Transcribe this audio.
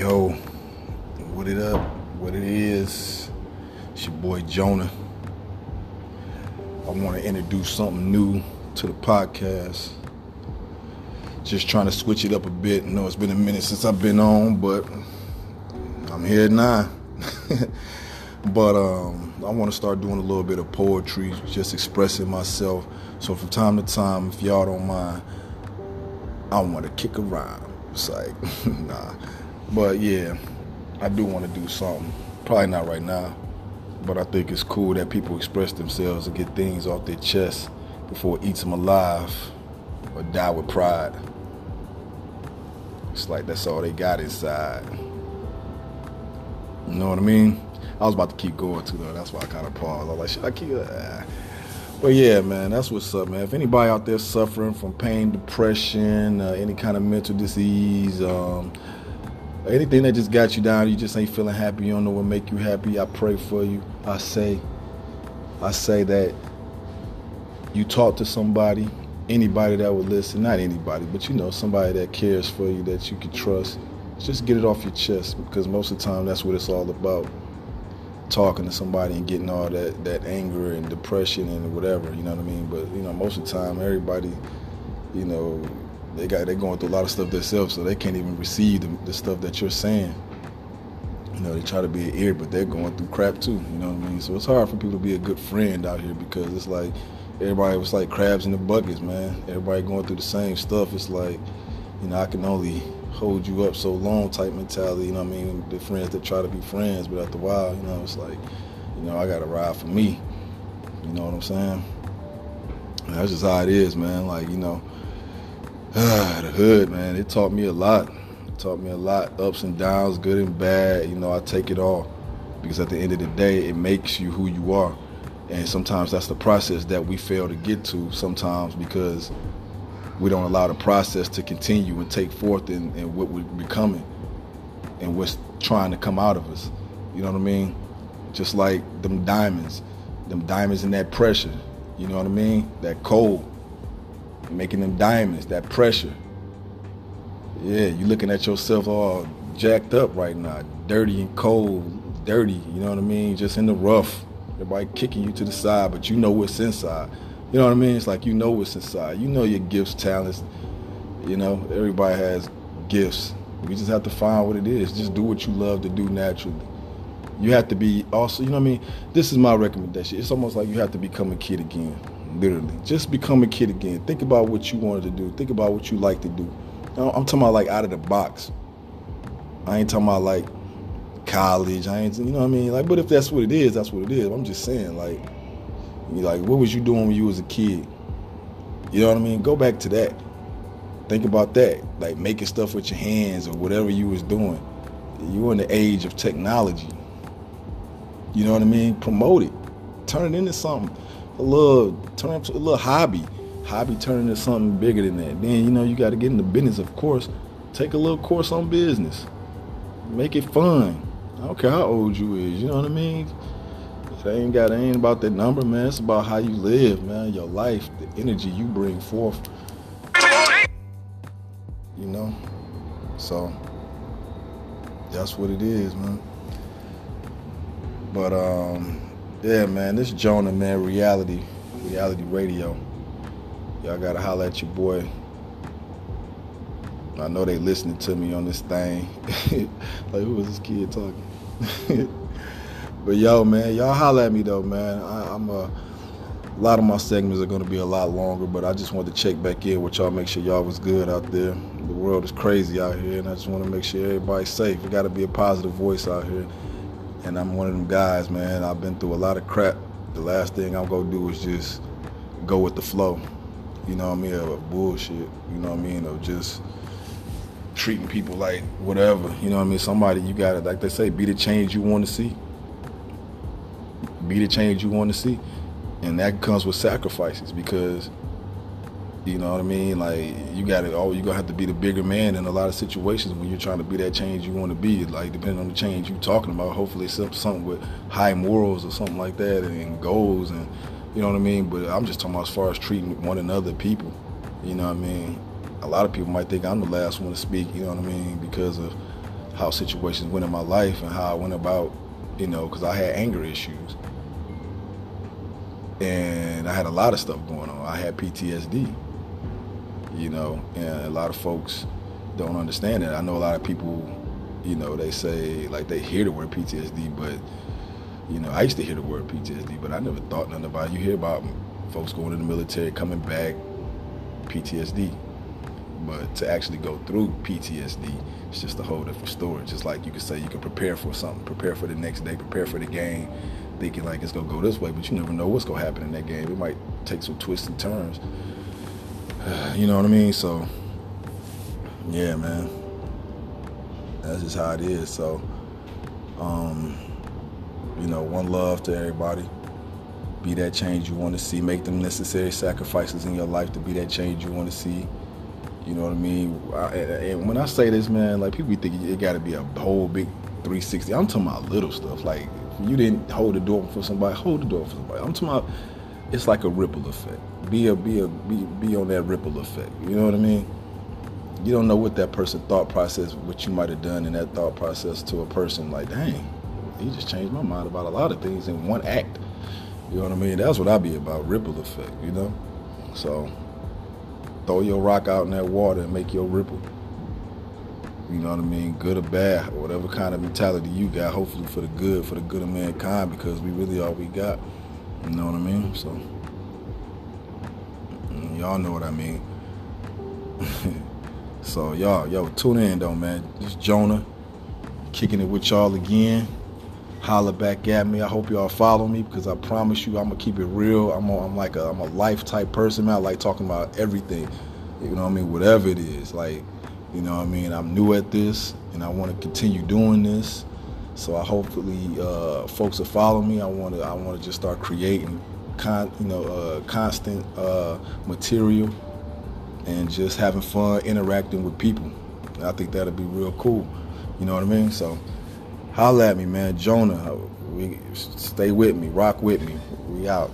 Yo, what it up? What it is? It's your boy Jonah. I want to introduce something new to the podcast. Just trying to switch it up a bit. I know it's been a minute since I've been on, but I'm here now. but um, I want to start doing a little bit of poetry, just expressing myself. So from time to time, if y'all don't mind, I want to kick around. It's like, nah. But yeah, I do want to do something. Probably not right now, but I think it's cool that people express themselves and get things off their chest before it eats them alive or die with pride. It's like that's all they got inside. You know what I mean? I was about to keep going too though. That's why I kind of paused. I was like, should I keep? Uh, but yeah, man, that's what's up, man. If anybody out there suffering from pain, depression, uh, any kind of mental disease, um, anything that just got you down, you just ain't feeling happy, you don't know what make you happy, I pray for you. I say, I say that you talk to somebody, anybody that would listen, not anybody, but you know, somebody that cares for you, that you can trust. Just get it off your chest because most of the time that's what it's all about talking to somebody and getting all that, that anger and depression and whatever, you know what I mean? But, you know, most of the time everybody, you know, they got they're going through a lot of stuff themselves, so they can't even receive the, the stuff that you're saying. You know, they try to be an ear, but they're going through crap too. You know what I mean? So it's hard for people to be a good friend out here because it's like everybody was like crabs in the buckets, man. Everybody going through the same stuff. It's like, you know, I can only hold you up so long type mentality, you know what I mean? The friends that try to be friends, but after a while, you know, it's like, you know, I gotta ride for me. You know what I'm saying? And that's just how it is, man. Like, you know, ah, the hood, man, it taught me a lot. It taught me a lot, ups and downs, good and bad. You know, I take it all. Because at the end of the day, it makes you who you are. And sometimes that's the process that we fail to get to sometimes because we don't allow the process to continue and take forth in, in what we're becoming and what's trying to come out of us. You know what I mean? Just like them diamonds, them diamonds in that pressure. You know what I mean? That cold, making them diamonds, that pressure. Yeah, you looking at yourself all jacked up right now, dirty and cold, dirty. You know what I mean? Just in the rough. Everybody kicking you to the side, but you know what's inside. You know what I mean? It's like you know what's inside. You know your gifts, talents. You know, everybody has gifts. We just have to find what it is. Just do what you love to do naturally. You have to be also, you know what I mean? This is my recommendation. It's almost like you have to become a kid again. Literally. Just become a kid again. Think about what you wanted to do. Think about what you like to do. I'm talking about like out of the box. I ain't talking about like college. I ain't, you know what I mean? Like, but if that's what it is, that's what it is. I'm just saying, like, like, what was you doing when you was a kid? You know what I mean? Go back to that. Think about that. Like making stuff with your hands or whatever you was doing. You were in the age of technology. You know what I mean? Promote it. Turn it into something. A little turn into a little hobby. Hobby turn into something bigger than that. Then you know you gotta get into business, of course. Take a little course on business. Make it fun. I don't care how old you is, you know what I mean? It ain't got it ain't about that number, man. It's about how you live, man. Your life, the energy you bring forth. You know? So that's what it is, man. But um yeah, man, this Jonah, man, reality, reality radio. Y'all gotta holler at your boy. I know they listening to me on this thing. like who was this kid talking? But yo, man, y'all holler at me though, man. I, am a, a lot of my segments are gonna be a lot longer, but I just wanted to check back in with y'all, make sure y'all was good out there. The world is crazy out here, and I just want to make sure everybody's safe. We got to be a positive voice out here, and I'm one of them guys, man. I've been through a lot of crap. The last thing I'm gonna do is just go with the flow. You know what I mean? Of bullshit. You know what I mean? Of just treating people like whatever. You know what I mean? Somebody you gotta, like they say, be the change you want to see be the change you want to see. And that comes with sacrifices because, you know what I mean? Like you got to, oh, you're gonna have to be the bigger man in a lot of situations when you're trying to be that change you want to be. Like depending on the change you're talking about, hopefully something with high morals or something like that and goals and, you know what I mean? But I'm just talking about as far as treating one another people. You know what I mean? A lot of people might think I'm the last one to speak. You know what I mean? Because of how situations went in my life and how I went about, you know, because I had anger issues. And I had a lot of stuff going on. I had PTSD, you know, and a lot of folks don't understand it. I know a lot of people, you know, they say, like, they hear the word PTSD, but, you know, I used to hear the word PTSD, but I never thought nothing about it. You hear about folks going to the military, coming back, PTSD. But to actually go through PTSD, it's just a whole different story. Just like you could say you can prepare for something, prepare for the next day, prepare for the game, thinking like it's gonna go this way, but you never know what's gonna happen in that game. It might take some twists and turns. You know what I mean? So, yeah, man. That's just how it is. So, um, you know, one love to everybody. Be that change you want to see. Make the necessary sacrifices in your life to be that change you want to see. You know what I mean? I, and when I say this, man, like people be thinking it got to be a whole big 360. I'm talking about little stuff. Like you didn't hold the door for somebody, hold the door for somebody. I'm talking about it's like a ripple effect. Be a be a be be on that ripple effect. You know what I mean? You don't know what that person thought process, what you might have done in that thought process to a person. Like, dang, he just changed my mind about a lot of things in one act. You know what I mean? That's what I be about, ripple effect. You know, so throw your rock out in that water and make your ripple. You know what I mean? Good or bad, whatever kind of mentality you got, hopefully for the good, for the good of mankind, because we really all we got. You know what I mean? So, y'all know what I mean. so, y'all, yo, tune in though, man. This Jonah kicking it with y'all again. Holler back at me. I hope y'all follow me because I promise you, I'm gonna keep it real. I'm, a, I'm like a, I'm a life type person, man. I like talking about everything. You know what I mean? Whatever it is, like, you know what I mean. I'm new at this, and I want to continue doing this. So I hopefully uh, folks will follow me. I want to I want to just start creating, con, you know, uh, constant uh, material, and just having fun interacting with people. And I think that'll be real cool. You know what I mean? So holla at me, man. Jonah, we stay with me, rock with me. We out.